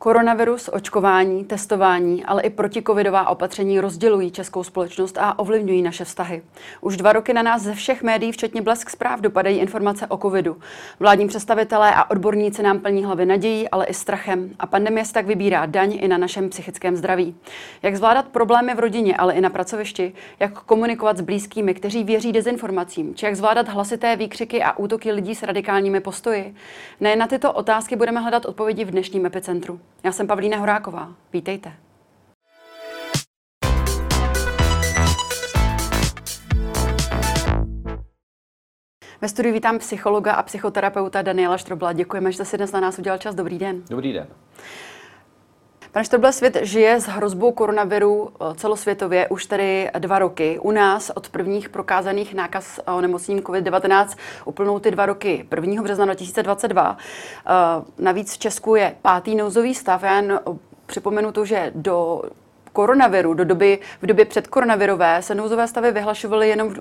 Koronavirus, očkování, testování, ale i protikovidová opatření rozdělují českou společnost a ovlivňují naše vztahy. Už dva roky na nás ze všech médií, včetně Blesk zpráv, dopadají informace o covidu. Vládní představitelé a odborníci nám plní hlavy nadějí, ale i strachem. A pandemie se tak vybírá daň i na našem psychickém zdraví. Jak zvládat problémy v rodině, ale i na pracovišti, jak komunikovat s blízkými, kteří věří dezinformacím, či jak zvládat hlasité výkřiky a útoky lidí s radikálními postoji. Ne na tyto otázky budeme hledat odpovědi v dnešním epicentru. Já jsem Pavlína Horáková. Vítejte. Ve studiu vítám psychologa a psychoterapeuta Daniela Štrobla. Děkujeme, že jste si dnes na nás udělal čas. Dobrý den. Dobrý den. Pane Štrble, svět žije s hrozbou koronaviru eh, celosvětově už tedy dva roky. U nás od prvních prokázaných nákaz onemocněním COVID-19 uplynou ty dva roky 1. března 2022. Eh, navíc v Česku je pátý nouzový stav. Já jen připomenu to, že do koronaviru, do doby, v době předkoronavirové se nouzové stavy vyhlašovaly jenom uh,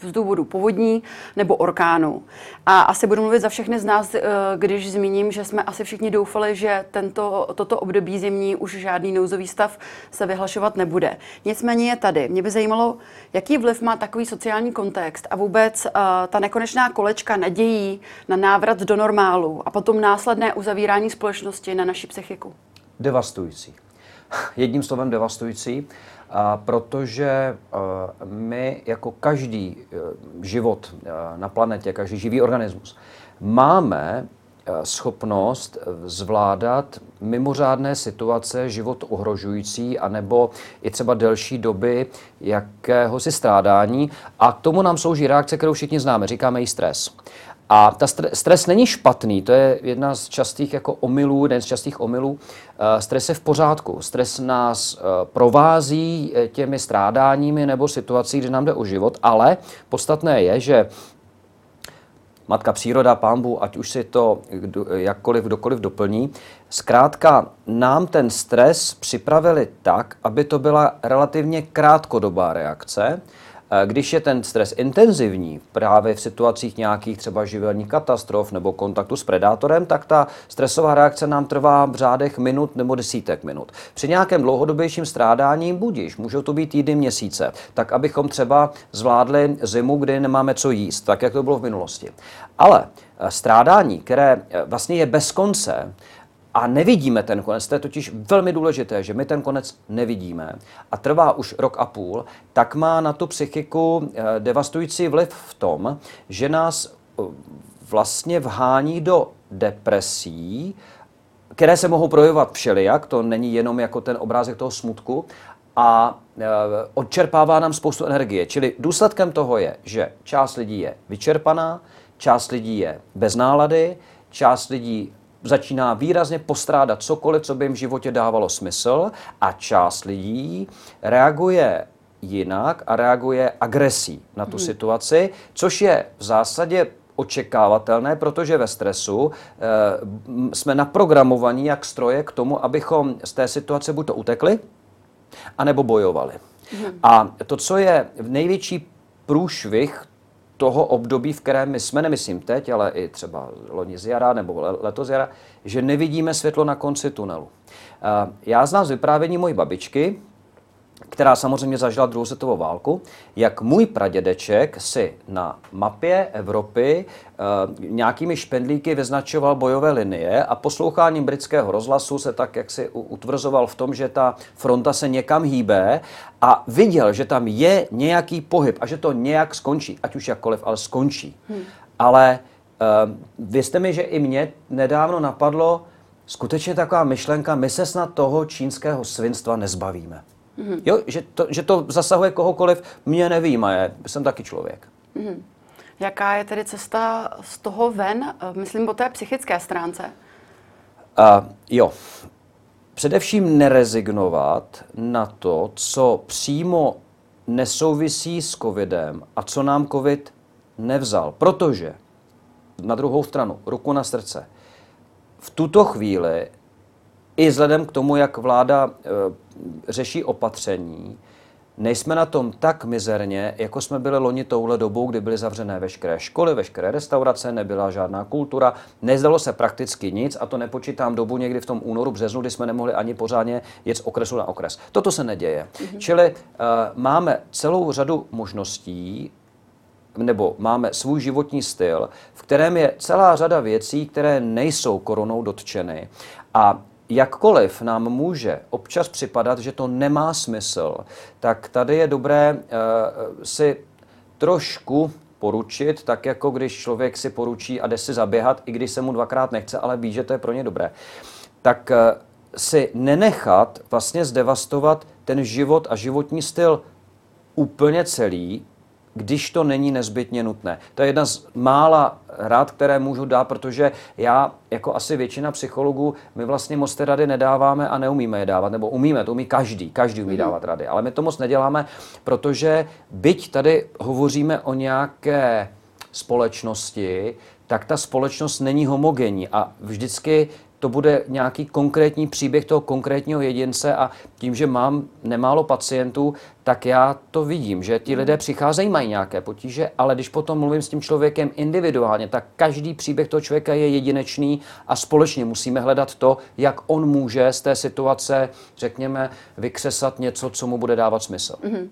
z důvodu povodní nebo orkánu. A asi budu mluvit za všechny z nás, uh, když zmíním, že jsme asi všichni doufali, že tento, toto období zimní už žádný nouzový stav se vyhlašovat nebude. Nicméně je tady. Mě by zajímalo, jaký vliv má takový sociální kontext a vůbec uh, ta nekonečná kolečka nadějí na návrat do normálu a potom následné uzavírání společnosti na naši psychiku. Devastující jedním slovem devastující, protože my jako každý e, život e, na planetě, každý živý organismus, máme e, schopnost zvládat mimořádné situace, život ohrožující, anebo i třeba delší doby jakéhosi strádání. A k tomu nám slouží reakce, kterou všichni známe, říkáme jí stres. A ta stres není špatný, to je jedna z častých jako omylů, jeden z častých omylů. Eh, stres je v pořádku. Stres nás eh, provází eh, těmi strádáními nebo situací, kdy nám jde o život, ale podstatné je, že matka příroda, pámbu, ať už si to jakkoliv, kdokoliv doplní, zkrátka nám ten stres připravili tak, aby to byla relativně krátkodobá reakce, když je ten stres intenzivní právě v situacích nějakých třeba živelních katastrof nebo kontaktu s predátorem, tak ta stresová reakce nám trvá v řádech minut nebo desítek minut. Při nějakém dlouhodobějším strádání budíš, můžou to být týdny, měsíce, tak abychom třeba zvládli zimu, kdy nemáme co jíst, tak jak to bylo v minulosti. Ale eh, strádání, které eh, vlastně je bez konce, a nevidíme ten konec, to je totiž velmi důležité, že my ten konec nevidíme a trvá už rok a půl, tak má na tu psychiku eh, devastující vliv v tom, že nás eh, vlastně vhání do depresí, které se mohou projevovat všelijak, to není jenom jako ten obrázek toho smutku, a e, odčerpává nám spoustu energie. Čili důsledkem toho je, že část lidí je vyčerpaná, část lidí je bez nálady, část lidí začíná výrazně postrádat cokoliv, co by jim v životě dávalo smysl a část lidí reaguje jinak a reaguje agresí na tu hmm. situaci, což je v zásadě očekávatelné, protože ve stresu e, jsme naprogramovaní jak stroje k tomu, abychom z té situace buď to utekli, anebo bojovali. Hmm. A to, co je největší průšvih toho období, v kterém my jsme, nemyslím teď, ale i třeba loni z jara nebo letos jara, že nevidíme světlo na konci tunelu. Já znám z vyprávění mojí babičky, která samozřejmě zažila druhou světovou válku, jak můj pradědeček si na mapě Evropy e, nějakými špendlíky vyznačoval bojové linie a posloucháním britského rozhlasu se tak jak si utvrzoval v tom, že ta fronta se někam hýbe a viděl, že tam je nějaký pohyb a že to nějak skončí, ať už jakkoliv, ale skončí. Hmm. Ale e, věřte mi, že i mě nedávno napadlo skutečně taková myšlenka, my se snad toho čínského svinstva nezbavíme. Mm-hmm. Jo, že to, že to zasahuje kohokoliv, mě nevýmaje, jsem taky člověk. Mm-hmm. Jaká je tedy cesta z toho ven, myslím po té psychické stránce? Uh, jo, především nerezignovat na to, co přímo nesouvisí s covidem a co nám covid nevzal. Protože, na druhou stranu, ruku na srdce, v tuto chvíli i vzhledem k tomu, jak vláda e, řeší opatření, nejsme na tom tak mizerně, jako jsme byli loni touhle dobou, kdy byly zavřené veškeré školy, veškeré restaurace, nebyla žádná kultura, nezdalo se prakticky nic a to nepočítám dobu někdy v tom únoru, březnu, kdy jsme nemohli ani pořádně jet z okresu na okres. Toto se neděje. Mm-hmm. Čili uh, máme celou řadu možností, nebo máme svůj životní styl, v kterém je celá řada věcí, které nejsou koronou dotčeny. A jakkoliv nám může občas připadat, že to nemá smysl, tak tady je dobré uh, si trošku poručit, tak jako když člověk si poručí a jde si zaběhat, i když se mu dvakrát nechce, ale ví, že to je pro ně dobré, tak uh, si nenechat vlastně zdevastovat ten život a životní styl úplně celý, když to není nezbytně nutné. To je jedna z mála rád, které můžu dát, protože já, jako asi většina psychologů, my vlastně moc ty rady nedáváme a neumíme je dávat, nebo umíme, to umí každý, každý umí mhm. dávat rady, ale my to moc neděláme, protože byť tady hovoříme o nějaké společnosti, tak ta společnost není homogenní a vždycky to bude nějaký konkrétní příběh toho konkrétního jedince a tím, že mám nemálo pacientů, tak já to vidím, že ti lidé přicházejí, mají nějaké potíže, ale když potom mluvím s tím člověkem individuálně, tak každý příběh toho člověka je jedinečný a společně musíme hledat to, jak on může z té situace, řekněme, vykřesat něco, co mu bude dávat smysl. Mm-hmm.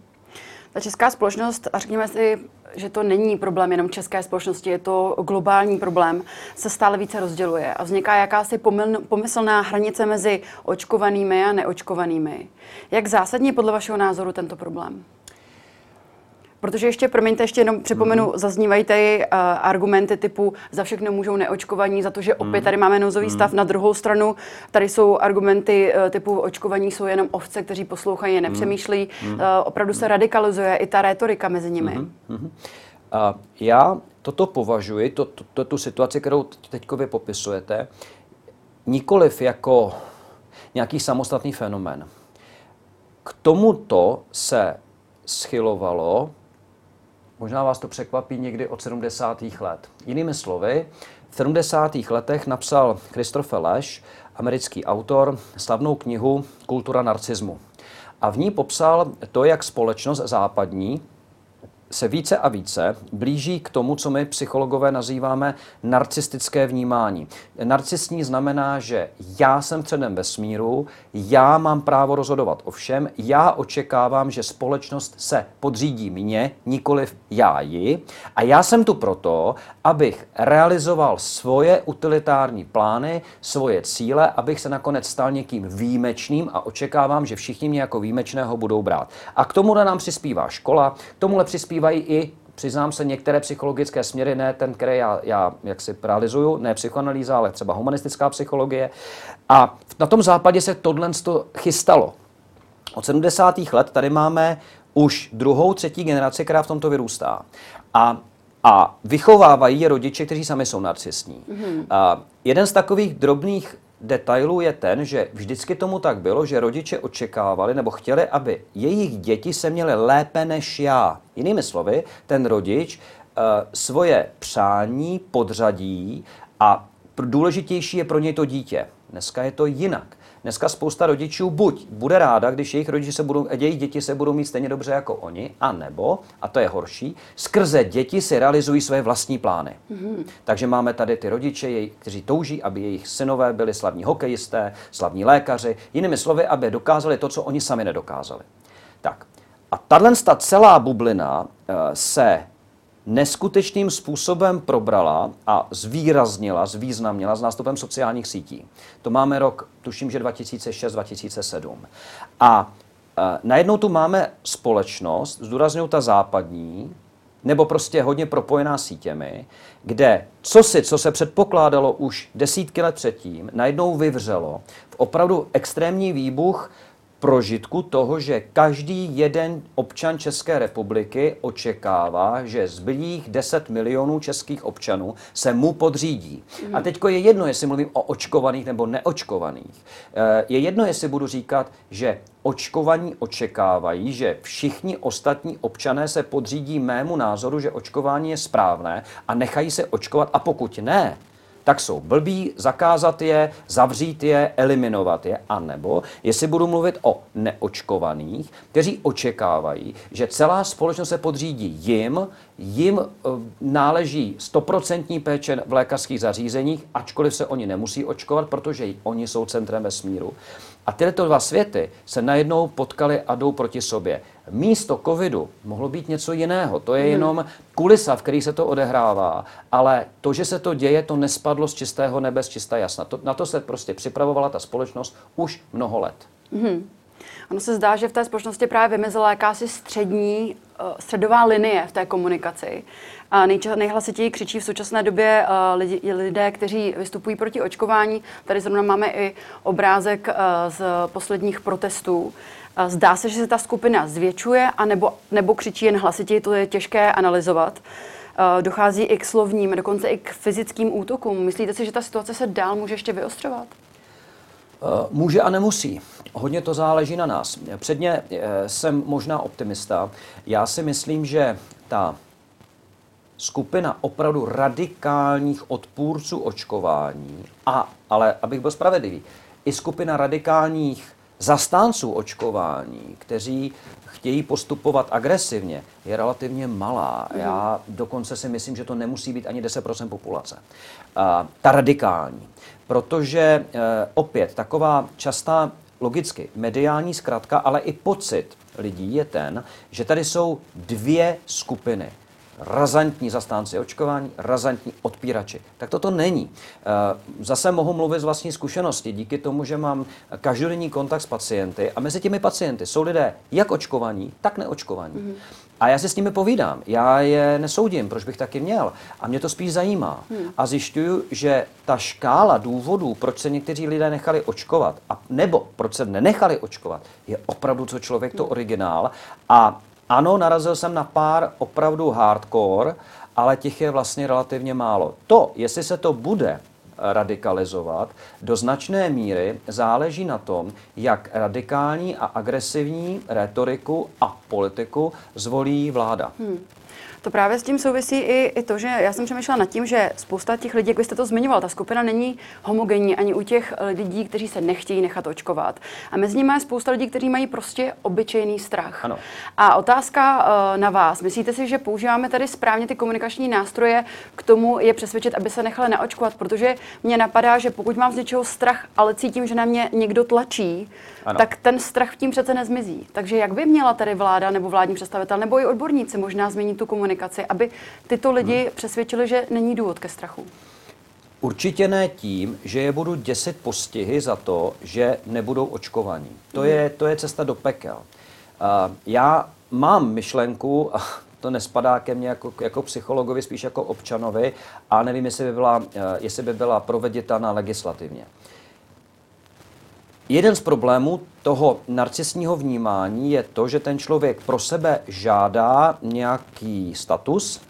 Ta česká společnost, a řekněme si, že to není problém jenom české společnosti, je to globální problém, se stále více rozděluje a vzniká jakási pomyslná hranice mezi očkovanými a neočkovanými. Jak zásadně podle vašeho názoru tento problém? Protože ještě, promiňte, ještě jenom připomenu, mm. zaznívají tady uh, argumenty typu za všechno můžou neočkovaní, za to, že opět mm. tady máme nouzový mm. stav. Na druhou stranu tady jsou argumenty uh, typu očkovaní jsou jenom ovce, kteří poslouchají a nepřemýšlí. Mm. Uh, opravdu se radikalizuje i ta rétorika mezi nimi. Mm. Mm. Uh, já toto považuji, to, to, to, tu situaci, kterou teď vy popisujete, nikoliv jako nějaký samostatný fenomén. K tomuto se schylovalo Možná vás to překvapí někdy od 70. let. Jinými slovy, v 70. letech napsal Christopher Lash, americký autor, slavnou knihu Kultura narcismu. A v ní popsal to, jak společnost západní se více a více blíží k tomu, co my psychologové nazýváme narcistické vnímání. Narcistní znamená, že já jsem středem vesmíru, já mám právo rozhodovat o všem, já očekávám, že společnost se podřídí mně, nikoliv já ji. A já jsem tu proto, abych realizoval svoje utilitární plány, svoje cíle, abych se nakonec stal někým výjimečným a očekávám, že všichni mě jako výjimečného budou brát. A k tomu nám přispívá škola, k tomuhle přispívají i přiznám se, některé psychologické směry, ne ten, který já, já jak si realizuju, ne psychoanalýza, ale třeba humanistická psychologie. A na tom západě se tohle chystalo. Od 70. let tady máme už druhou, třetí generaci, která v tomto vyrůstá. A a vychovávají je rodiče, kteří sami jsou narcistní. Mm-hmm. A jeden z takových drobných detailů je ten, že vždycky tomu tak bylo, že rodiče očekávali nebo chtěli, aby jejich děti se měly lépe než já. Jinými slovy, ten rodič uh, svoje přání podřadí a důležitější je pro něj to dítě. Dneska je to jinak. Dneska spousta rodičů buď bude ráda, když jejich rodiče se budou, jejich děti se budou mít stejně dobře jako oni, anebo, a to je horší, skrze děti si realizují své vlastní plány. Mm-hmm. Takže máme tady ty rodiče, jej, kteří touží, aby jejich synové byli slavní hokejisté, slavní lékaři, jinými slovy, aby dokázali to, co oni sami nedokázali. Tak. A tahle celá bublina uh, se neskutečným způsobem probrala a zvýraznila, zvýznamnila s nástupem sociálních sítí. To máme rok, tuším, že 2006-2007. A e, najednou tu máme společnost, zdůraznuju ta západní, nebo prostě hodně propojená sítěmi, kde co si, co se předpokládalo už desítky let předtím, najednou vyvřelo v opravdu extrémní výbuch prožitku toho, že každý jeden občan České republiky očekává, že zbylých 10 milionů českých občanů se mu podřídí. Mm. A teď je jedno, jestli mluvím o očkovaných nebo neočkovaných. Eh, je jedno, jestli budu říkat, že očkovaní očekávají, že všichni ostatní občané se podřídí mému názoru, že očkování je správné a nechají se očkovat. A pokud ne, tak jsou blbí, zakázat je, zavřít je, eliminovat je, anebo jestli budu mluvit o neočkovaných, kteří očekávají, že celá společnost se podřídí jim, jim eh, náleží stoprocentní péče v lékařských zařízeních, ačkoliv se oni nemusí očkovat, protože oni jsou centrem vesmíru. A tyto dva světy se najednou potkali a jdou proti sobě. Místo covidu mohlo být něco jiného. To je hmm. jenom kulisa, v který se to odehrává. Ale to, že se to děje, to nespadlo z čistého nebe, z čistá jasna. To, na to se prostě připravovala ta společnost už mnoho let. Hmm. Ono se zdá, že v té společnosti právě vymezela jakási střední, uh, středová linie v té komunikaci. A nejhlasitěji křičí v současné době uh, lidi, lidé, kteří vystupují proti očkování. Tady zrovna máme i obrázek uh, z posledních protestů. Zdá se, že se ta skupina zvětšuje, anebo, nebo křičí jen hlasitěji, to je těžké analyzovat. Dochází i k slovním, dokonce i k fyzickým útokům. Myslíte si, že ta situace se dál může ještě vyostřovat? Může a nemusí. Hodně to záleží na nás. Předně jsem možná optimista. Já si myslím, že ta skupina opravdu radikálních odpůrců očkování, a, ale abych byl spravedlivý, i skupina radikálních zastánců očkování, kteří chtějí postupovat agresivně, je relativně malá. Mm. Já dokonce si myslím, že to nemusí být ani 10% populace. A, ta radikální. Protože e, opět taková častá logicky mediální zkratka, ale i pocit lidí je ten, že tady jsou dvě skupiny razantní zastánci očkování, razantní odpírači. Tak toto není. Eh, zase mohu mluvit z vlastní zkušenosti, díky tomu, že mám každodenní kontakt s pacienty a mezi těmi pacienty jsou lidé jak očkovaní, tak neočkovaní. Mm-hmm. A já se s nimi povídám, já je nesoudím, proč bych taky měl. A mě to spíš zajímá. Hmm. A zjišťuju, že ta škála důvodů, proč se někteří lidé nechali očkovat, a nebo proč se nenechali očkovat, je opravdu co člověk to originál. A ano, narazil jsem na pár opravdu hardcore, ale těch je vlastně relativně málo. To, jestli se to bude radikalizovat, do značné míry záleží na tom, jak radikální a agresivní retoriku a politiku zvolí vláda. Hmm. To právě s tím souvisí i, i to, že já jsem přemýšlela nad tím, že spousta těch lidí, jak byste to zmiňoval, ta skupina není homogenní ani u těch lidí, kteří se nechtějí nechat očkovat. A mezi nimi je spousta lidí, kteří mají prostě obyčejný strach. Ano. A otázka uh, na vás. Myslíte si, že používáme tady správně ty komunikační nástroje k tomu je přesvědčit, aby se nechali naočkovat? Protože mě napadá, že pokud mám z něčeho strach, ale cítím, že na mě někdo tlačí, ano. tak ten strach tím přece nezmizí. Takže jak by měla tady vláda nebo vládní představitel nebo i odborníci možná změnit tu komunikaci, aby tyto lidi hmm. přesvědčili, že není důvod ke strachu? Určitě ne tím, že je budu děsit postihy za to, že nebudou očkovaní. To, hmm. je, to je cesta do pekel. Uh, já mám myšlenku, a to nespadá ke mně jako, jako psychologovi, spíš jako občanovi, a nevím, jestli by byla, jestli by byla proveditelná legislativně. Jeden z problémů toho narcisního vnímání je to, že ten člověk pro sebe žádá nějaký status,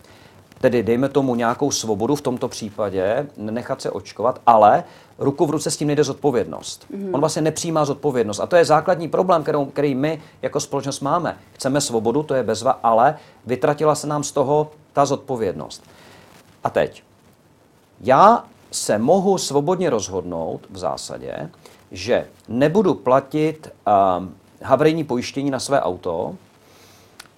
tedy dejme tomu nějakou svobodu v tomto případě, nenechat se očkovat, ale ruku v ruce s tím nejde zodpovědnost. Mm-hmm. On vlastně nepřijímá zodpovědnost. A to je základní problém, kterou, který my jako společnost máme. Chceme svobodu, to je bezva, ale vytratila se nám z toho ta zodpovědnost. A teď. Já se mohu svobodně rozhodnout v zásadě, že nebudu platit uh, havarijní pojištění na své auto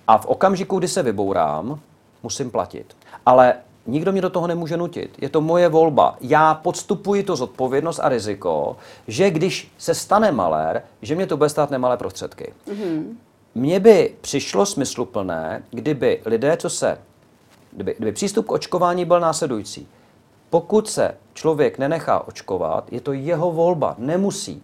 a v okamžiku, kdy se vybourám, musím platit. Ale nikdo mě do toho nemůže nutit. Je to moje volba. Já podstupuji to zodpovědnost a riziko, že když se stane malér, že mě to bude stát nemalé prostředky. Mm-hmm. Mně by přišlo smysluplné, kdyby lidé, co se, kdyby, kdyby přístup k očkování byl následující. Pokud se člověk nenechá očkovat, je to jeho volba, nemusí.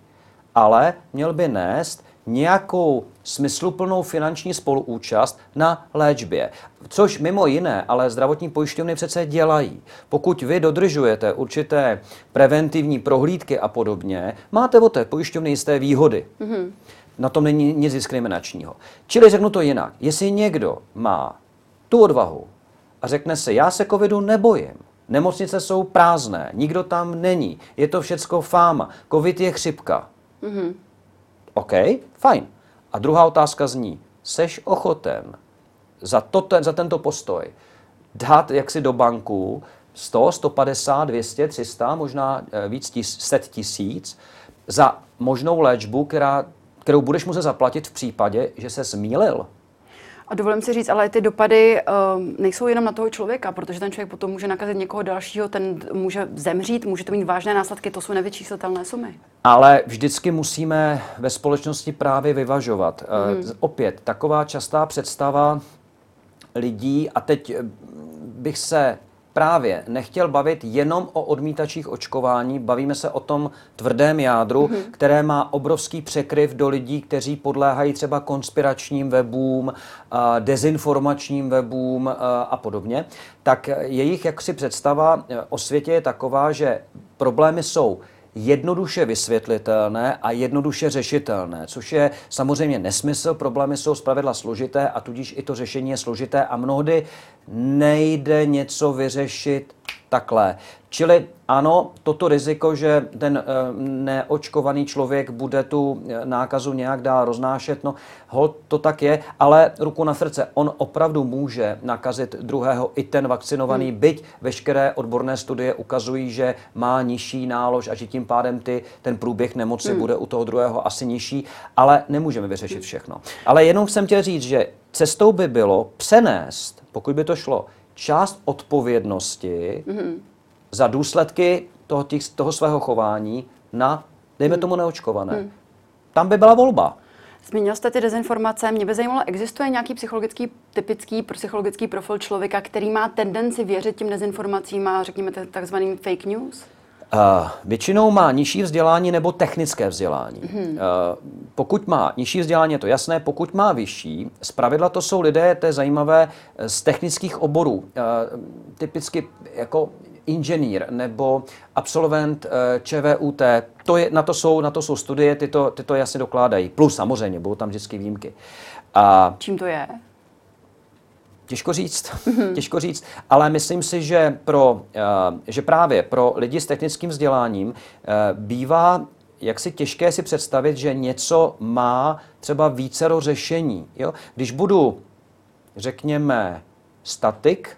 Ale měl by nést nějakou smysluplnou finanční spoluúčast na léčbě. Což mimo jiné, ale zdravotní pojišťovny přece dělají. Pokud vy dodržujete určité preventivní prohlídky a podobně, máte od té pojišťovny jisté výhody. Mm-hmm. Na tom není nic diskriminačního. Čili řeknu to jinak. Jestli někdo má tu odvahu a řekne se, já se covidu nebojím, Nemocnice jsou prázdné, nikdo tam není, je to všecko fáma, covid je chřipka. Mm-hmm. OK, fajn. A druhá otázka zní, seš ochoten za, to, ten, za tento postoj dát jaksi do banku 100, 150, 200, 300, možná eh, víc tis, set tisíc za možnou léčbu, která, kterou budeš muset zaplatit v případě, že se zmílil. A dovolím si říct, ale ty dopady uh, nejsou jenom na toho člověka, protože ten člověk potom může nakazit někoho dalšího, ten může zemřít, může to mít vážné následky, to jsou nevyčíslitelné sumy. Ale vždycky musíme ve společnosti právě vyvažovat. Hmm. Uh, opět, taková častá představa lidí, a teď bych se právě nechtěl bavit jenom o odmítačích očkování, bavíme se o tom tvrdém jádru, mm-hmm. které má obrovský překryv do lidí, kteří podléhají třeba konspiračním webům, dezinformačním webům a podobně, tak jejich jaksi představa o světě je taková, že problémy jsou jednoduše vysvětlitelné a jednoduše řešitelné, což je samozřejmě nesmysl. Problémy jsou zpravidla složité a tudíž i to řešení je složité a mnohdy nejde něco vyřešit takhle. Čili ano, toto riziko, že ten eh, neočkovaný člověk bude tu eh, nákazu nějak dál roznášet, no hol, to tak je, ale ruku na srdce, on opravdu může nakazit druhého i ten vakcinovaný, hmm. byť veškeré odborné studie ukazují, že má nižší nálož a že tím pádem ty, ten průběh nemoci hmm. bude u toho druhého asi nižší, ale nemůžeme vyřešit všechno. Ale jenom jsem chtěl říct, že cestou by bylo přenést, pokud by to šlo, část odpovědnosti hmm za důsledky toho, těch, toho svého chování na, dejme hmm. tomu, neočkované. Hmm. Tam by byla volba. Zmínil jste ty dezinformace. Mě by zajímalo, existuje nějaký psychologický, typický psychologický profil člověka, který má tendenci věřit těm dezinformacím a řekněme takzvaným fake news? Uh, většinou má nižší vzdělání nebo technické vzdělání. Uh, pokud má nižší vzdělání, je to jasné, pokud má vyšší, zpravidla to jsou lidé, to je zajímavé, z technických oborů. Typicky jako inženýr nebo absolvent eh, ČVUT, to je, na, to jsou, na to jsou studie, ty to, ty to jasně dokládají. Plus samozřejmě, budou tam vždycky výjimky. A Čím to je? Těžko říct, mm-hmm. těžko říct, ale myslím si, že, pro, uh, že právě pro lidi s technickým vzděláním uh, bývá jak si těžké si představit, že něco má třeba vícero řešení. Jo? Když budu, řekněme, statik,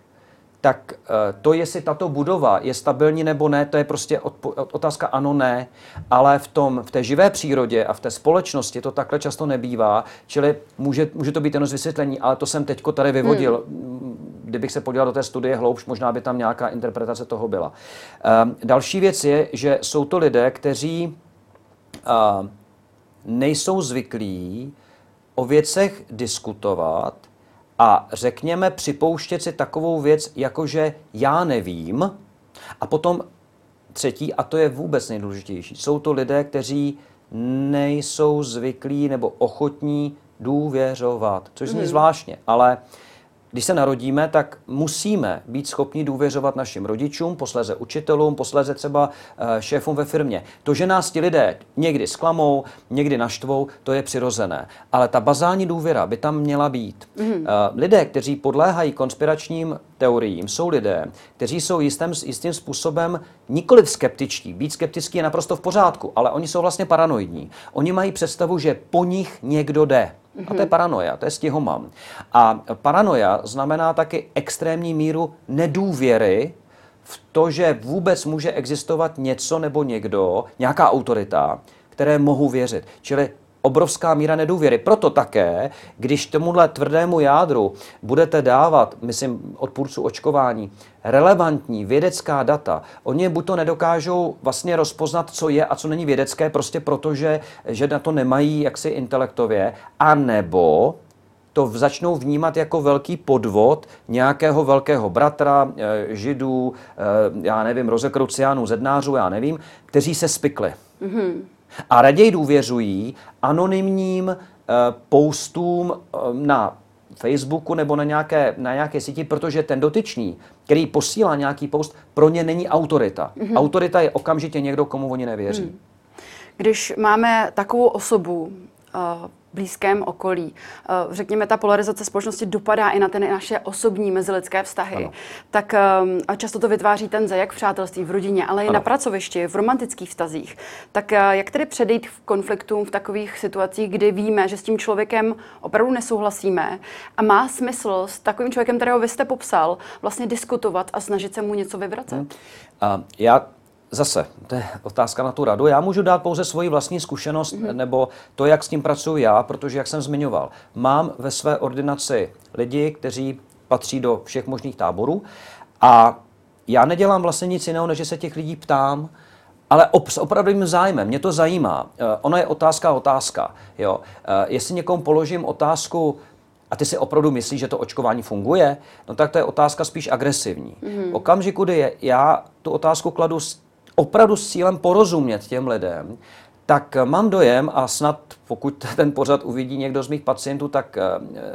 tak eh, to, jestli tato budova je stabilní nebo ne, to je prostě otázka ano, ne. Ale v, tom, v té živé přírodě a v té společnosti to takhle často nebývá, čili může, může to být jenom z vysvětlení, ale to jsem teďko tady vyvodil. Hmm. Kdybych se podíval do té studie hloubš, možná by tam nějaká interpretace toho byla. Um, další věc je, že jsou to lidé, kteří uh, nejsou zvyklí o věcech diskutovat, a řekněme připouštět si takovou věc, jakože já nevím, a potom třetí, a to je vůbec nejdůležitější, jsou to lidé, kteří nejsou zvyklí nebo ochotní důvěřovat, což zní mm. zvláštně, ale uh, když se narodíme, tak musíme být schopni důvěřovat našim rodičům, posléze učitelům, posléze třeba eh, šéfům ve firmě. To, že nás ti lidé někdy sklamou, někdy naštvou, to je přirozené. Ale ta bazální důvěra by tam měla být. Mm. Lidé, kteří podléhají konspiračním teoriím, jsou lidé, kteří jsou jistým, jistým způsobem nikoli skeptičtí. Být skeptický je naprosto v pořádku, ale oni jsou vlastně paranoidní. Oni mají představu, že po nich někdo jde. A to je paranoia, to je stihomam. A paranoia znamená taky extrémní míru nedůvěry v to, že vůbec může existovat něco nebo někdo, nějaká autorita, které mohu věřit. Čili obrovská míra nedůvěry. Proto také, když tomuhle tvrdému jádru budete dávat, myslím, odpůrců očkování, relevantní vědecká data, oni buď to nedokážou vlastně rozpoznat, co je a co není vědecké, prostě protože, že na to nemají jaksi intelektově, anebo to začnou vnímat jako velký podvod nějakého velkého bratra, eh, židů, eh, já nevím, rozekruciánů, zednářů, já nevím, kteří se spikli. Mm-hmm. A raději důvěřují anonymním eh, postům eh, na Facebooku nebo na nějaké, na nějaké síti, protože ten dotyčný, který posílá nějaký post, pro ně není autorita. Mm-hmm. Autorita je okamžitě někdo, komu oni nevěří. Mm. Když máme takovou osobu blízkém okolí. Eh, řekněme, ta polarizace společnosti dopadá i na ty naše osobní mezilidské vztahy. Ano. Tak ehm, a často to vytváří tenze, jak v přátelství, v rodině, ale i ano. na pracovišti, v romantických vztazích. Tak eh, jak tedy předejít v konfliktům v takových situacích, kdy víme, že s tím člověkem opravdu nesouhlasíme a má smysl s takovým člověkem, kterého vy jste popsal, vlastně diskutovat a snažit se mu něco vyvracet? Hmm. Uh, já Zase, to je otázka na tu radu. Já můžu dát pouze svoji vlastní zkušenost mm-hmm. nebo to, jak s tím pracuji já, protože, jak jsem zmiňoval, mám ve své ordinaci lidi, kteří patří do všech možných táborů a já nedělám vlastně nic jiného, než že se těch lidí ptám, ale s opravdovým zájmem. Mě to zajímá. Uh, ono je otázka otázka. Jo? Uh, jestli někomu položím otázku, a ty si opravdu myslíš, že to očkování funguje, no tak to je otázka spíš agresivní. Mm-hmm. okamžiku, kdy je, já tu otázku kladu s opravdu s cílem porozumět těm lidem, tak mám dojem, a snad pokud ten pořad uvidí někdo z mých pacientů, tak eh,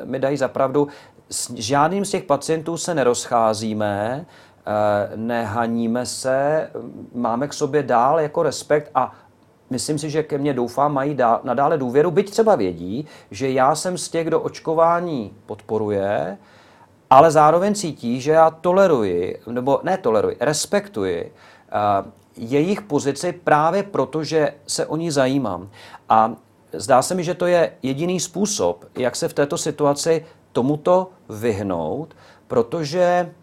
mi dají zapravdu, s žádným z těch pacientů se nerozcházíme, eh, nehaníme se, máme k sobě dál jako respekt a myslím si, že ke mně doufám, mají dál, nadále důvěru, byť třeba vědí, že já jsem z těch, kdo očkování podporuje, ale zároveň cítí, že já toleruji, nebo ne toleruji, respektuji uh, jejich pozici právě proto, že se o ní zajímám. A zdá se mi, že to je jediný způsob, jak se v této situaci tomuto vyhnout, protože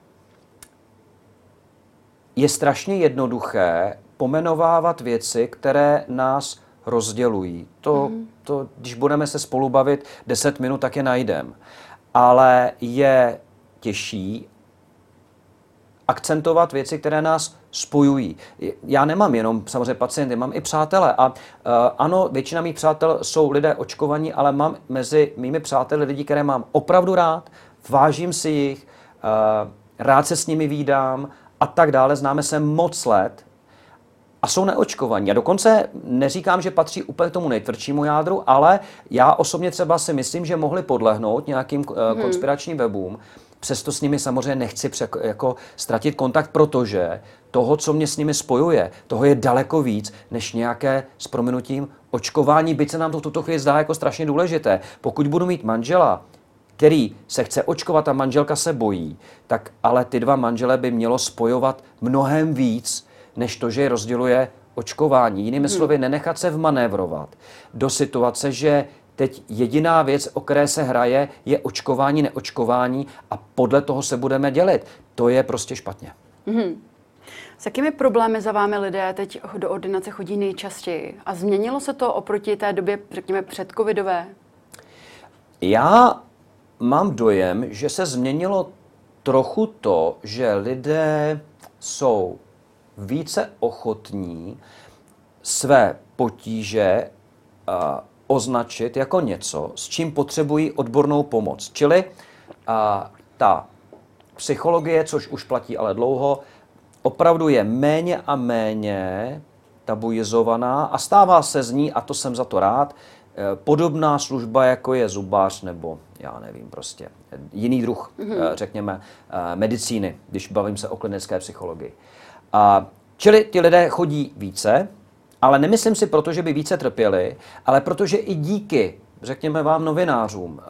je strašně jednoduché pomenovávat věci, které nás rozdělují. To, mm. to, když budeme se spolu bavit 10 minut, tak je najdem. Ale je těžší akcentovat věci, které nás spojují. Já nemám jenom samozřejmě pacienty, mám i přátele a uh, ano, většina mých přátel jsou lidé očkovaní, ale mám mezi mými přáteli lidi, které mám opravdu rád, vážím si jich, uh, rád se s nimi výdám a tak dále. Známe se moc let a jsou neočkovaní. A dokonce neříkám, že patří úplně k tomu nejtvrdšímu jádru, ale já osobně třeba si myslím, že mohli podlehnout nějakým uh, konspiračním webům, Přesto s nimi samozřejmě nechci přek, jako ztratit kontakt, protože toho, co mě s nimi spojuje, toho je daleko víc, než nějaké s prominutím očkování, byť se nám to v tuto chvíli zdá jako strašně důležité. Pokud budu mít manžela, který se chce očkovat a manželka se bojí, tak ale ty dva manžele by mělo spojovat mnohem víc, než to, že je rozděluje očkování. Jinými hmm. slovy, nenechat se vmanévrovat do situace, že Teď jediná věc, o které se hraje, je očkování, neočkování a podle toho se budeme dělit. To je prostě špatně. Mm-hmm. S jakými problémy za vámi lidé teď do ordinace chodí nejčastěji? A změnilo se to oproti té době, řekněme, předcovidové? Já mám dojem, že se změnilo trochu to, že lidé jsou více ochotní své potíže označit jako něco, s čím potřebují odbornou pomoc. Čili a, ta psychologie, což už platí ale dlouho, opravdu je méně a méně tabuizovaná a stává se z ní, a to jsem za to rád, e, podobná služba, jako je zubář nebo já nevím, prostě jiný druh, mm-hmm. řekněme, e, medicíny, když bavím se o klinické psychologii. A, čili ti lidé chodí více, ale nemyslím si proto, že by více trpěli, ale protože i díky řekněme vám novinářům, eh,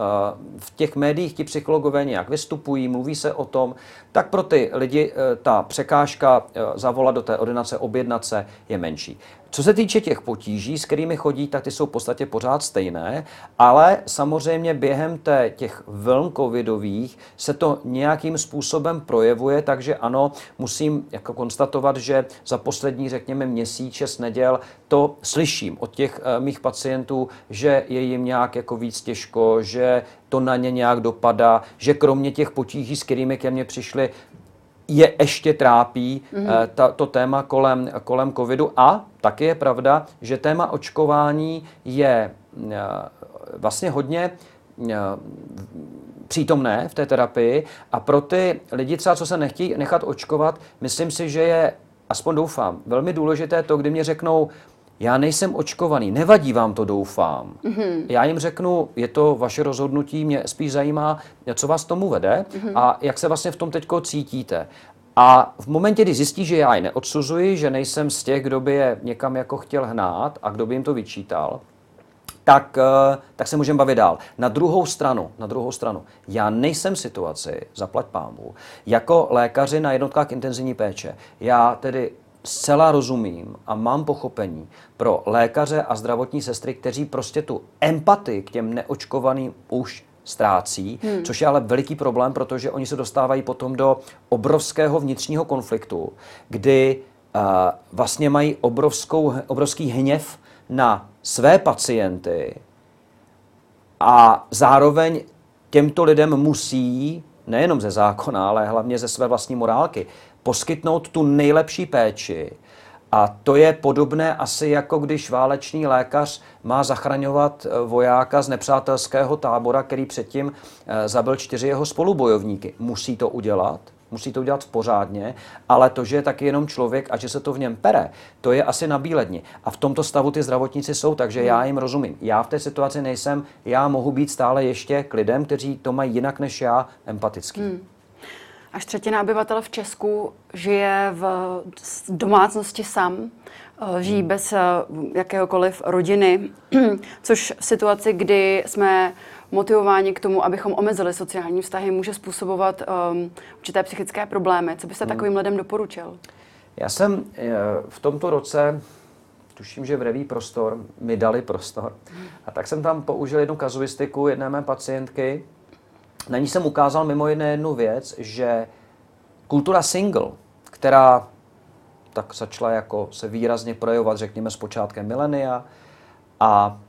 v těch médiích ti psychologové nějak vystupují, mluví se o tom, tak pro ty lidi eh, ta překážka eh, zavolat do té ordinace, objednat se je menší. Co se týče těch potíží, s kterými chodí, tak ty jsou v podstatě pořád stejné, ale samozřejmě během té, těch vln covidových se to nějakým způsobem projevuje, takže ano, musím jako konstatovat, že za poslední, řekněme, měsíc, šest neděl to slyším od těch uh, mých pacientů, že je jim nějak jako víc těžko, že to na ně nějak dopadá, že kromě těch potíží, s kterými ke mně přišli, je ještě trápí mm-hmm. ta, to téma kolem, kolem covidu. A taky je pravda, že téma očkování je eh, vlastně hodně eh, přítomné v té terapii a pro ty lidi třeba, co se nechtějí nechat očkovat, myslím si, že je, aspoň doufám, velmi důležité to, kdy mě řeknou, já nejsem očkovaný, nevadí vám to, doufám. Mm-hmm. Já jim řeknu, je to vaše rozhodnutí, mě spíš zajímá, co vás tomu vede mm-hmm. a jak se vlastně v tom teď cítíte. A v momentě, kdy zjistí, že já je neodsuzuji, že nejsem z těch, kdo by je někam jako chtěl hnát a kdo by jim to vyčítal, tak, eh, tak se můžeme bavit dál. Na druhou stranu, na druhou stranu, já nejsem v situaci, zaplať pámu, jako lékaři na jednotkách intenzivní péče. Já tedy zcela rozumím a mám pochopení pro lékaře a zdravotní sestry, kteří prostě tu empatii k těm neočkovaným už ztrácí, hmm. což je ale veliký problém, protože oni se dostávají potom do obrovského vnitřního konfliktu, kdy uh, vlastně mají obrovskou, obrovský hněv na své pacienty a zároveň těmto lidem musí, nejenom ze zákona, ale hlavně ze své vlastní morálky, poskytnout tu nejlepší péči. A to je podobné asi jako když válečný lékař má zachraňovat eh, vojáka z nepřátelského tábora, který předtím eh, zabil čtyři jeho spolubojovníky. Musí to udělat, musí to udělat pořádně, ale to, že je taky jenom člověk a že se to v něm pere, to je asi na bíledni. A v tomto stavu ty zdravotníci jsou, takže já jim rozumím. Já v té situaci nejsem, já mohu být stále ještě k lidem, kteří to mají jinak než já, empatický. Hmm. Až třetina obyvatel v Česku žije v domácnosti sám, eh, žijí hmm. bez eh, jakéhokoliv rodiny, což v situaci, kdy jsme motivováni k tomu, abychom omezili sociální vztahy, může způsobovat um, určité psychické problémy. Co byste hmm. takovým lidem doporučil? Já jsem eh, v tomto roce, tuším, že v Reví prostor, mi dali prostor. Hmm. A tak jsem tam použil jednu kazuistiku jedné mé pacientky. Na ní jsem ukázal mimo jiné jednu věc, že kultura single, která tak začala jako se výrazně projevovat, řekněme, s počátkem milenia a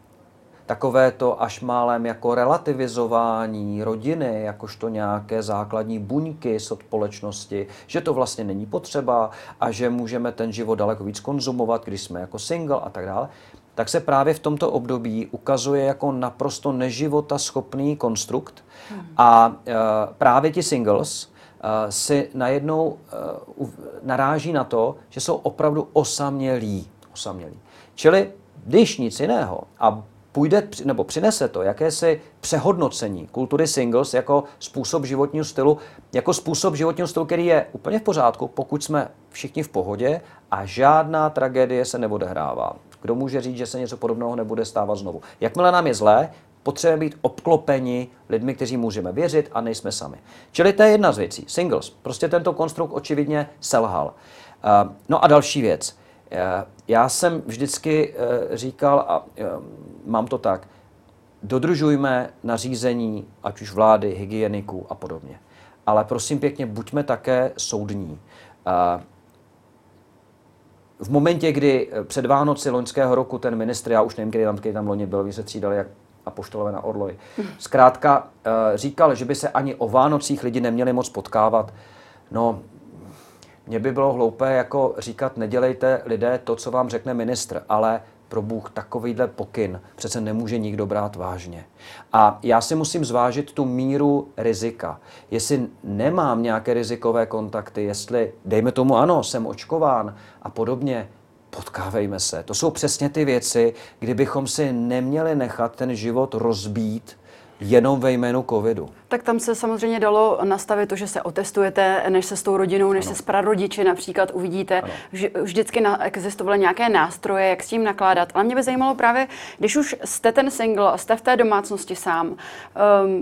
takové to až málem jako relativizování rodiny, jakožto nějaké základní buňky z společnosti, že to vlastně není potřeba a že můžeme ten život daleko víc konzumovat, když jsme jako single a tak dále, tak se právě v tomto období ukazuje jako naprosto neživota schopný konstrukt hmm. a e, právě ti singles e, si najednou e, naráží na to, že jsou opravdu osamělí. osamělí. Čili když nic jiného a půjde nebo přinese to jakési přehodnocení kultury singles jako způsob životního stylu, jako způsob životního stylu, který je úplně v pořádku, pokud jsme všichni v pohodě a žádná tragédie se neodehrává. Kdo může říct, že se něco podobného nebude stávat znovu? Jakmile nám je zlé, potřebujeme být obklopeni lidmi, kteří můžeme věřit a nejsme sami. Čili to je jedna z věcí. Singles. Prostě tento konstrukt očividně selhal. Uh, no a další věc. Uh, já jsem vždycky uh, říkal, a mám to tak, dodržujme nařízení, ať už vlády, hygieniků a podobně. Ale prosím pěkně, buďme také soudní. V momentě, kdy eh, před Vánoci loňského roku ten ministr, já už nevím, kdy tam, kdy tam loni byl, vy se třídali jak a poštolové na Orloj, zkrátka eh, říkal, že by se ani o Vánocích lidi neměli moc potkávat. No, mně by bylo hloupé jako říkat, nedělejte lidé to, co vám řekne ministr, ale pro Bůh takovýhle pokyn přece nemůže nikdo brát vážně. A já si musím zvážit tu míru rizika. Jestli nemám nějaké rizikové kontakty, jestli, dejme tomu ano, jsem očkován a podobně, potkávejme se. To jsou přesně ty věci, kdybychom si neměli nechat ten život rozbít jenom ve jménu covidu. Tak tam se samozřejmě dalo nastavit to, že se otestujete, než se s tou rodinou, než ano. se s prarodiči například uvidíte. Ano. Vždycky na, existovaly nějaké nástroje, jak s tím nakládat. Ale mě by zajímalo právě, když už jste ten single a jste v té domácnosti sám, um,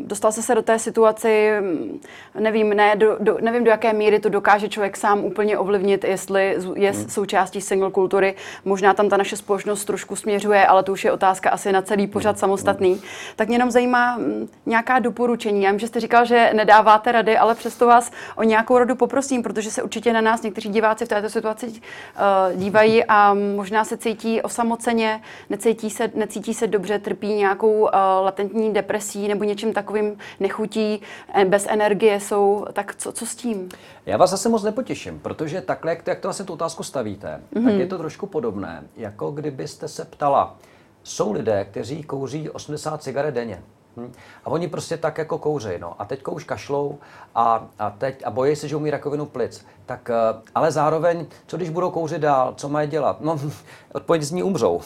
dostal se se do té situaci, mm, nevím, ne, do, do, nevím, do jaké míry to dokáže člověk sám úplně ovlivnit, jestli je hmm. součástí single kultury. Možná tam ta naše společnost trošku směřuje, ale to už je otázka asi na celý pořad hmm. samostatný. Hmm. Tak mě jenom zajímá mm, nějaká doporučení. Já že jste říkal, že nedáváte rady, ale přesto vás o nějakou radu poprosím, protože se určitě na nás někteří diváci v této situaci uh, dívají a možná se cítí osamoceně, necítí se, necítí se dobře, trpí nějakou uh, latentní depresí nebo něčím takovým nechutí, eh, bez energie jsou. Tak co, co s tím? Já vás zase moc nepotěším, protože takhle, jak to, jak to vlastně tu otázku stavíte, mm-hmm. tak mhm. je to trošku podobné, jako kdybyste se ptala, jsou lidé, kteří kouří 80 cigaret denně. Hm? A oni prostě tak jako kouřej, no. A teď už kašlou a, a, teď, a bojí se, že umí rakovinu plic. Tak, eh, ale zároveň, co když budou kouřit dál, co mají dělat? No, odpověď z ní umřou.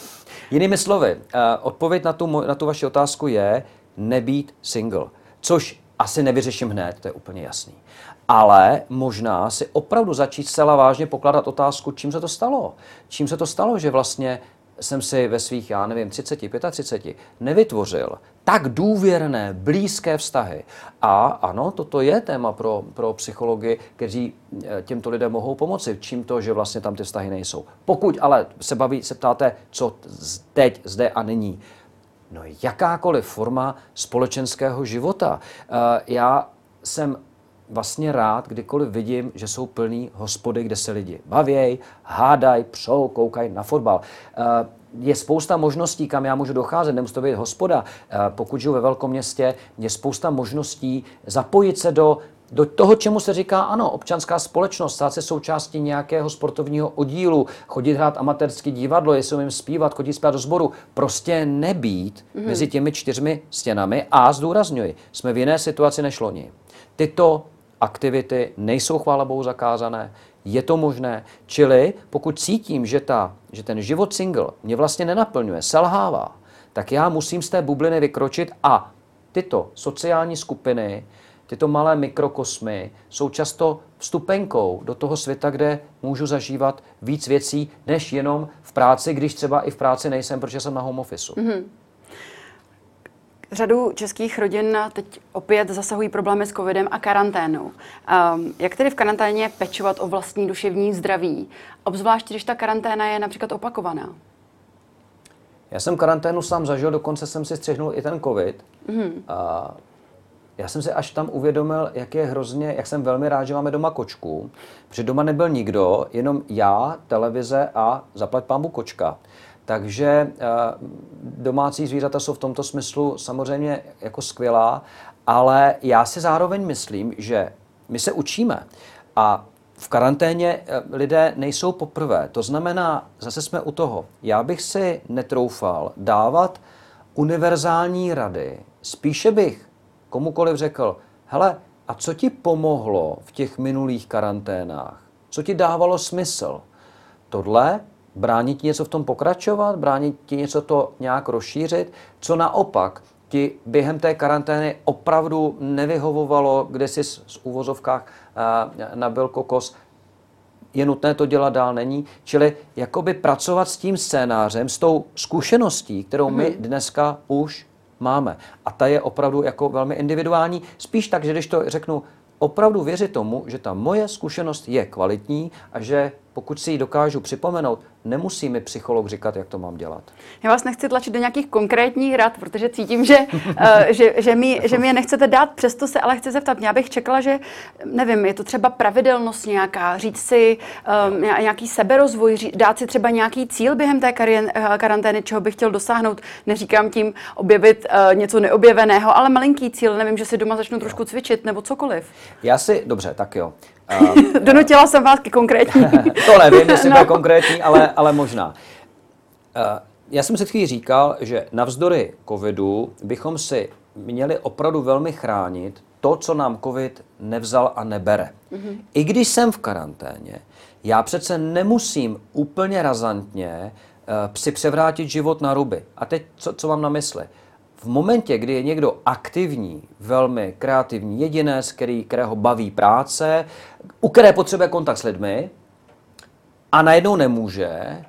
Jinými slovy, eh, odpověď na tu, na tu vaši otázku je nebýt single. Což asi nevyřeším hned, to je úplně jasný. Ale možná si opravdu začít zcela vážně pokládat otázku, čím se to stalo. Čím se to stalo, že vlastně jsem si ve svých, já nevím, 30, 35 nevytvořil tak důvěrné, blízké vztahy. A ano, toto je téma pro, pro psychologi, kteří eh, těmto lidem mohou pomoci. Čím to, že vlastně tam ty vztahy nejsou. Pokud ale se baví, se ptáte, co teď, zde a nyní, no jakákoliv forma společenského života. Eh, já jsem vlastně rád, kdykoliv vidím, že jsou plný hospody, kde se lidi bavějí, hádají, přou, koukají na fotbal. Eh, je spousta možností, kam já můžu docházet, nemusí to být hospoda. Eh, pokud žiju ve velkom městě, je spousta možností zapojit se do do toho, čemu se říká, ano, občanská společnost, stát se součástí nějakého sportovního oddílu, chodit hrát amatérský divadlo, jestli umím zpívat, chodit zpívat do sboru, prostě nebýt mm-hmm. mezi těmi čtyřmi stěnami a zdůrazňuji, jsme v jiné situaci než loni. Tyto aktivity nejsou chvála bohu zakázané, je to možné. Čili pokud cítím, že, ta, že ten život single mě vlastně nenaplňuje, selhává, tak já musím z té bubliny vykročit a tyto sociální skupiny, tyto malé mikrokosmy jsou často vstupenkou do toho světa, kde můžu zažívat víc věcí, než jenom v práci, když třeba i v práci nejsem, protože jsem na home office. Mm-hmm. Řadu českých rodin teď opět zasahují problémy s covidem a karanténou. Um, jak tedy v karanténě pečovat o vlastní duševní zdraví, obzvlášť když ta karanténa je například opakovaná? Já jsem karanténu sám zažil, dokonce jsem si střihnul i ten covid. Mm-hmm. A já jsem si až tam uvědomil, jak je hrozně, jak jsem velmi rád, že máme doma kočku, protože doma nebyl nikdo, jenom já, televize a zaplať pámbu kočka. Takže eh, domácí zvířata jsou v tomto smyslu samozřejmě jako skvělá, ale já si zároveň myslím, že my se učíme a v karanténě eh, lidé nejsou poprvé. To znamená, zase jsme u toho. Já bych si netroufal dávat univerzální rady. Spíše bych komukoliv řekl, hele, a co ti pomohlo v těch minulých karanténách? Co ti dávalo smysl? Tohle Bránit ti něco v tom pokračovat? Bránit ti něco to nějak rozšířit? Co naopak ti během té karantény opravdu nevyhovovalo, kde jsi z úvozovkách uh, nabil kokos, je nutné to dělat dál, není. Čili jakoby pracovat s tím scénářem, s tou zkušeností, kterou my mhm. dneska už máme. A ta je opravdu jako velmi individuální. Spíš tak, že když to řeknu, opravdu věřit tomu, že ta moje zkušenost je kvalitní a že pokud si ji dokážu připomenout, nemusí mi psycholog říkat, jak to mám dělat. Já vás nechci tlačit do nějakých konkrétních rad, protože cítím, že, uh, že, že, mi, že mi je nechcete dát, přesto se ale chci zeptat. Já bych čekala, že, nevím, je to třeba pravidelnost nějaká, říct si um, nějaký seberozvoj, ří, dát si třeba nějaký cíl během té karien, karantény, čeho bych chtěl dosáhnout. Neříkám tím objevit uh, něco neobjeveného, ale malinký cíl, nevím, že si doma začnu trošku cvičit nebo cokoliv. Já si, dobře, tak jo. Uh, Donutila jsem vás ke konkrétní. to nevím, jestli no. to je konkrétní, ale, ale možná. Uh, já jsem se chvíli říkal, že navzdory covidu bychom si měli opravdu velmi chránit to, co nám covid nevzal a nebere. Mm-hmm. I když jsem v karanténě, já přece nemusím úplně razantně uh, si převrátit život na ruby. A teď, co, co mám na mysli? V momentě, kdy je někdo aktivní, velmi kreativní jedinec, který, kterého baví práce, u které potřebuje kontakt s lidmi a najednou nemůže,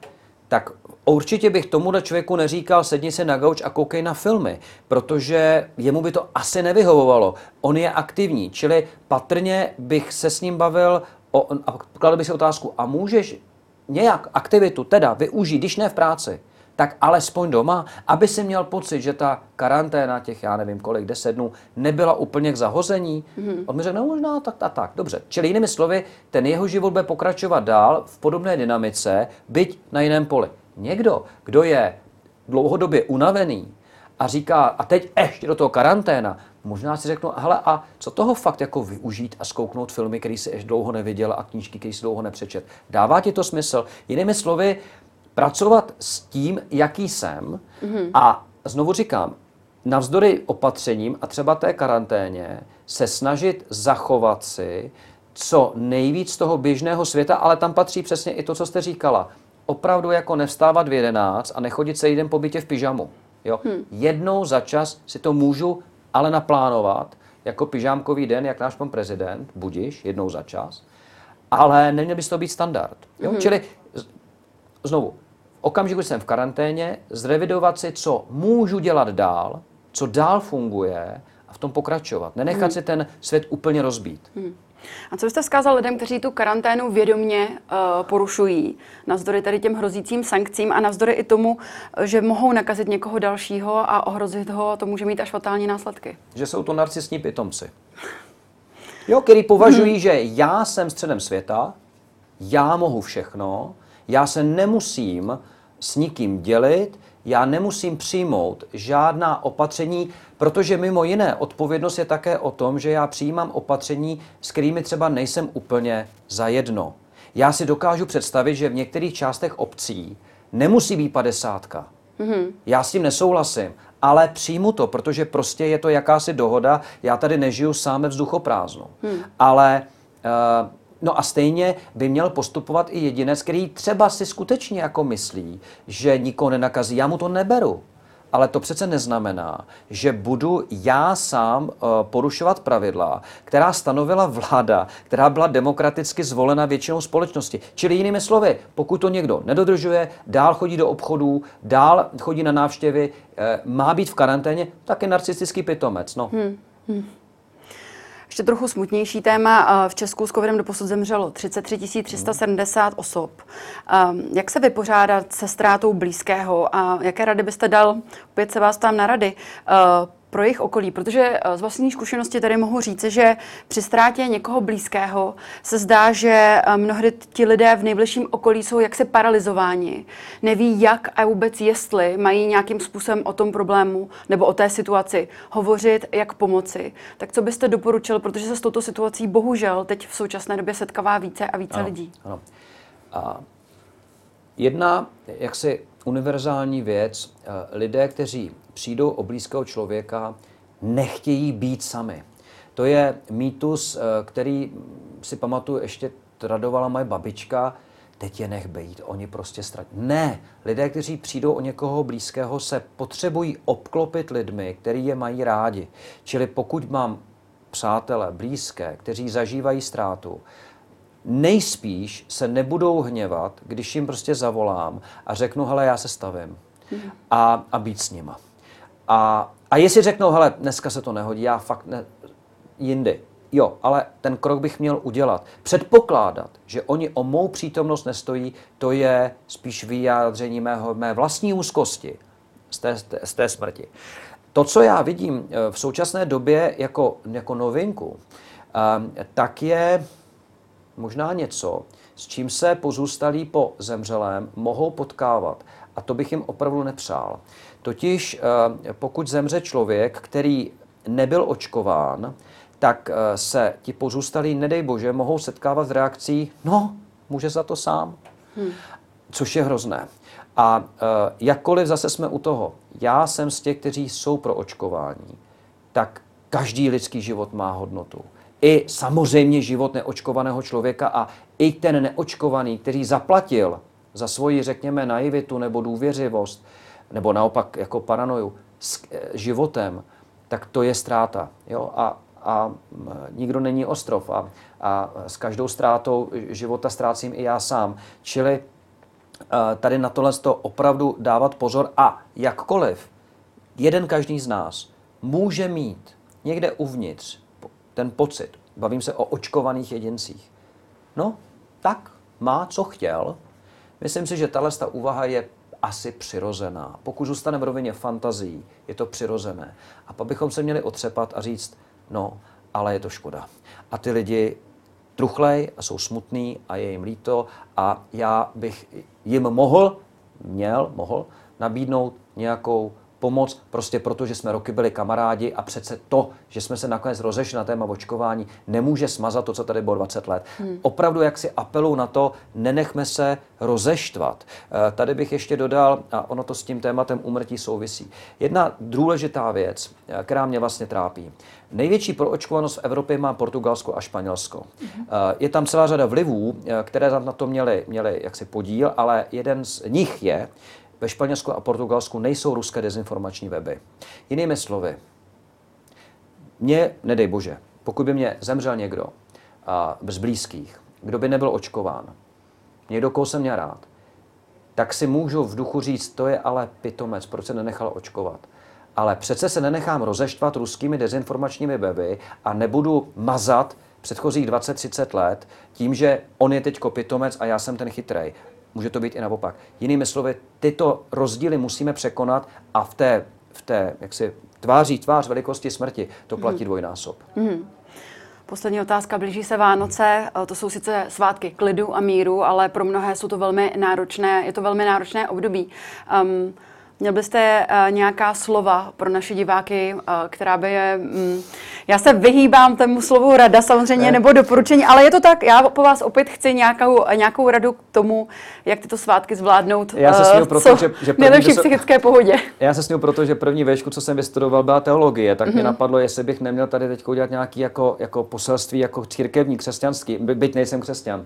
tak určitě bych tomuhle člověku neříkal sedni se na gauč a koukej na filmy, protože jemu by to asi nevyhovovalo. On je aktivní, čili patrně bych se s ním bavil o, a kladl bych si otázku, a můžeš nějak aktivitu teda využít, když ne v práci, tak alespoň doma, aby si měl pocit, že ta karanténa těch, já nevím kolik, deset dnů, nebyla úplně k zahození. Mm-hmm. On mi řekl, no možná tak, tak, tak, dobře. Čili jinými slovy, ten jeho život bude pokračovat dál v podobné dynamice, byť na jiném poli. Někdo, kdo je dlouhodobě unavený a říká, a teď ještě do toho karanténa, možná si řeknu, hele, a co toho fakt jako využít a zkouknout filmy, který si ještě dlouho neviděl a knížky, který si dlouho nepřečet. Dává ti to smysl? Jinými slovy, pracovat s tím, jaký jsem mm-hmm. a znovu říkám, navzdory opatřením a třeba té karanténě se snažit zachovat si co nejvíc toho běžného světa, ale tam patří přesně i to, co jste říkala. Opravdu jako nevstávat v jedenáct a nechodit se jeden po bytě v pyžamu. Jo? Hmm. Jednou za čas si to můžu ale naplánovat jako pyžámkový den, jak náš pan prezident, budiš, jednou za čas, ale neměl by to být standard. Jo? Hmm. Čili znovu, okamžiku, jsem v karanténě, zrevidovat si, co můžu dělat dál, co dál funguje a v tom pokračovat. Nenechat hmm. si ten svět úplně rozbít. Hmm. A co byste vzkázal lidem, kteří tu karanténu vědomě uh, porušují, navzdory tady těm hrozícím sankcím a navzdory i tomu, že mohou nakazit někoho dalšího a ohrozit ho, to může mít až fatální následky? Že jsou to narcistní pitomci. Jo, který považují, hmm. že já jsem středem světa, já mohu všechno, já se nemusím s nikým dělit, já nemusím přijmout žádná opatření, protože mimo jiné odpovědnost je také o tom, že já přijímám opatření, s kterými třeba nejsem úplně zajedno. Já si dokážu představit, že v některých částech obcí nemusí být padesátka. Mm-hmm. Já s tím nesouhlasím, ale přijmu to, protože prostě je to jakási dohoda. Já tady nežiju sám ve vzduchoprázdnu. Mm. Ale uh, No a stejně by měl postupovat i jedinec, který třeba si skutečně jako myslí, že nikoho nenakazí. Já mu to neberu. Ale to přece neznamená, že budu já sám uh, porušovat pravidla, která stanovila vláda, která byla demokraticky zvolena většinou společnosti. Čili jinými slovy, pokud to někdo nedodržuje, dál chodí do obchodů, dál chodí na návštěvy, uh, má být v karanténě, tak je narcistický pitomec. No. Hmm. Hmm. Ještě trochu smutnější téma. V Česku s covidem doposud zemřelo 33 370 osob. Jak se vypořádat se ztrátou blízkého a jaké rady byste dal, opět se vás tam na rady, pro jejich okolí, protože eh, z vlastní zkušenosti tady mohu říct, že při ztrátě někoho blízkého se zdá, že eh, mnohdy ti lidé v nejbližším okolí jsou jaksi paralizováni. Neví, jak a vůbec jestli mají nějakým způsobem o tom problému nebo o té situaci hovořit, jak pomoci. Tak co byste doporučil, protože se s touto situací bohužel teď v současné době setkává více a více ano, lidí? Ano. A jedna jaksi univerzální věc, eh, lidé, kteří přijdou o blízkého člověka, nechtějí být sami. To je mýtus, eh, který si pamatuju, ještě tradovala moje babička, teď je nech bejít, oni prostě ztratí. Ne, lidé, kteří přijdou o někoho blízkého, se potřebují obklopit lidmi, který je mají rádi. Čili pokud mám přátele, blízké, kteří zažívají ztrátu, nejspíš se nebudou hněvat, když jim prostě zavolám a řeknu, hele, já se stavím. Mhm. A, a být s nima. A, a jestli řeknou, hele, dneska se to nehodí, já fakt ne, jindy. Jo, ale ten krok bych měl udělat. Předpokládat, že oni o mou přítomnost nestojí, to je spíš vyjádření mého, mé vlastní úzkosti z té, z té smrti. To, co já vidím eh, v současné době jako, jako novinku, eh, tak je možná něco, s čím se pozůstalí po zemřelém mohou potkávat. A to bych jim opravdu nepřál. Totiž eh, pokud zemře člověk, který nebyl očkován, tak eh, se ti pozůstalí, nedej bože, mohou setkávat s reakcí, no, může za to sám. Hmm. Což je hrozné. A uh, jakkoliv zase jsme u toho, já jsem z těch, kteří jsou pro očkování, tak každý lidský život má hodnotu. I samozřejmě život neočkovaného člověka a i ten neočkovaný, který zaplatil za svoji, řekněme, naivitu nebo důvěřivost, nebo naopak jako paranoju s eh, životem, tak to je ztráta. Jo? A, a nikdo není ostrov. A, a s každou ztrátou života ztrácím i já sám. Čili eh, tady na tohle to opravdu dávat pozor a jakkoliv jeden každý z nás může mít někde uvnitř ten pocit, bavím se o očkovaných jedincích, no tak má, co chtěl. Myslím si, že tahle úvaha je asi přirozená. Pokud zůstane v rovině fantazí, je to přirozené. A pak bychom se měli otřepat a říct, no, ale je to škoda. A ty lidi truchlej a jsou smutný a je jim líto a já bych jim mohl, měl, mohl nabídnout nějakou pomoc, prostě proto, že jsme roky byli kamarádi a přece to, že jsme se nakonec rozešli na téma očkování, nemůže smazat to, co tady bylo 20 let. Hmm. Opravdu, jak si apeluju na to, nenechme se rozeštvat. Eh, tady bych ještě dodal, a ono to s tím tématem umrtí souvisí. Jedna důležitá věc, eh, která mě vlastně trápí. Největší proočkovanost v Evropě má Portugalsko a Španělsko. Hmm. Je tam celá řada vlivů, které na to měly, měly jaksi podíl, ale jeden z nich je, ve Španělsku a Portugalsku nejsou ruské dezinformační weby. Jinými slovy, mě, nedej bože, pokud by mě zemřel někdo a, z blízkých, kdo by nebyl očkován, někdo, koho jsem měl rád, tak si můžu v duchu říct, to je ale pitomec, proč se nenechal očkovat. Ale přece se nenechám rozeštvat ruskými dezinformačními weby a nebudu mazat předchozích 20-30 let tím, že on je teď pitomec a já jsem ten chytrej. Může to být i naopak. Jinými slovy, tyto rozdíly musíme překonat a v té, v té jaksi, tváří tvář velikosti smrti to platí mm. dvojnásob. Mm. Poslední otázka. Blíží se Vánoce. To jsou sice svátky klidu a míru, ale pro mnohé jsou to velmi náročné, je to velmi náročné období. Um, Měl byste uh, nějaká slova pro naše diváky, uh, která by je... Um, já se vyhýbám tomu slovu rada samozřejmě, ne. nebo doporučení, ale je to tak, já po vás opět chci nějakou, nějakou radu k tomu, jak tyto svátky zvládnout já se uh, proto, že, že nejlepší v psychické pohodě. Já se směl proto, že první věšku, co jsem vystudoval, byla teologie, tak mm-hmm. mě mhm. napadlo, jestli bych neměl tady teď udělat nějaký jako, jako poselství, jako církevní, křesťanský, by, byť nejsem křesťan.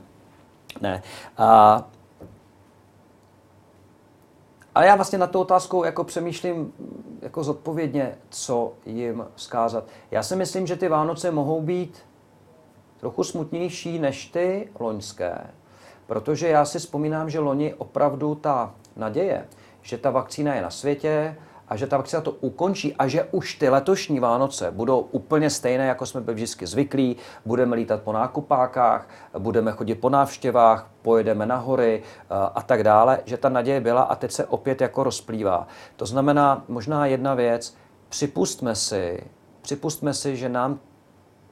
Ne. A ale já vlastně na tu otázku jako přemýšlím jako zodpovědně, co jim vzkázat. Já si myslím, že ty Vánoce mohou být trochu smutnější než ty loňské, protože já si vzpomínám, že loni opravdu ta naděje, že ta vakcína je na světě, a že ta vakcína to ukončí a že už ty letošní Vánoce budou úplně stejné, jako jsme byli vždycky zvyklí. Budeme lítat po nákupákách, budeme chodit po návštěvách, pojedeme na hory eh, a tak dále, že ta naděje byla a teď se opět jako rozplývá. To znamená, možná jedna věc, připustme si, připustme si, že nám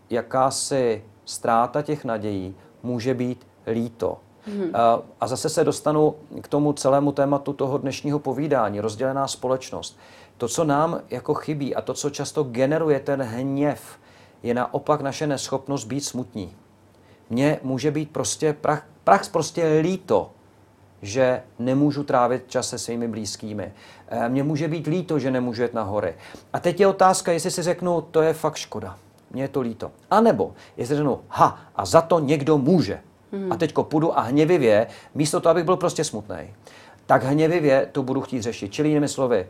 jakási ztráta těch nadějí může být líto. Hmm. A zase se dostanu k tomu celému tématu toho dnešního povídání, rozdělená společnost. To, co nám jako chybí a to, co často generuje ten hněv, je naopak naše neschopnost být smutní. Mně může být prostě prach, prach prostě líto, že nemůžu trávit čas se svými blízkými. Eh, mně může být líto, že nemůžu jet na hory. A teď je otázka, jestli si řeknu, to je fakt škoda. Mně je to líto. A nebo jestli řeknu, ha, a za to někdo může. Hmm. A teď půjdu a hněvivě, místo toho, abych byl prostě smutný, tak hněvivě to budu chtít řešit. Čili jinými slovy,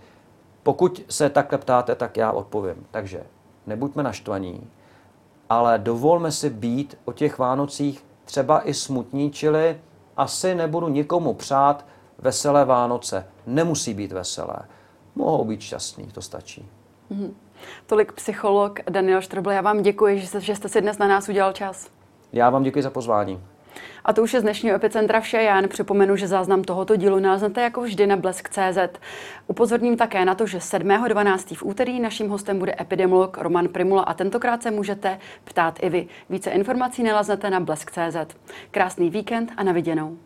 pokud se takhle ptáte, tak já odpovím. Takže nebuďme naštvaní, ale dovolme si být o těch Vánocích třeba i smutní, čili asi nebudu nikomu přát veselé Vánoce. Nemusí být veselé. Mohou být šťastní, to stačí. Mm-hmm. Tolik psycholog Daniel Štrbl. Já vám děkuji, že jste, že jste si dnes na nás udělal čas. Já vám děkuji za pozvání. A to už je z dnešního Epicentra vše. Já jen připomenu, že záznam tohoto dílu naleznete jako vždy na blesk.cz. Upozorním také na to, že 7.12. v úterý naším hostem bude epidemiolog Roman Primula a tentokrát se můžete ptát i vy. Více informací naleznete na blesk.cz. Krásný víkend a na viděnou.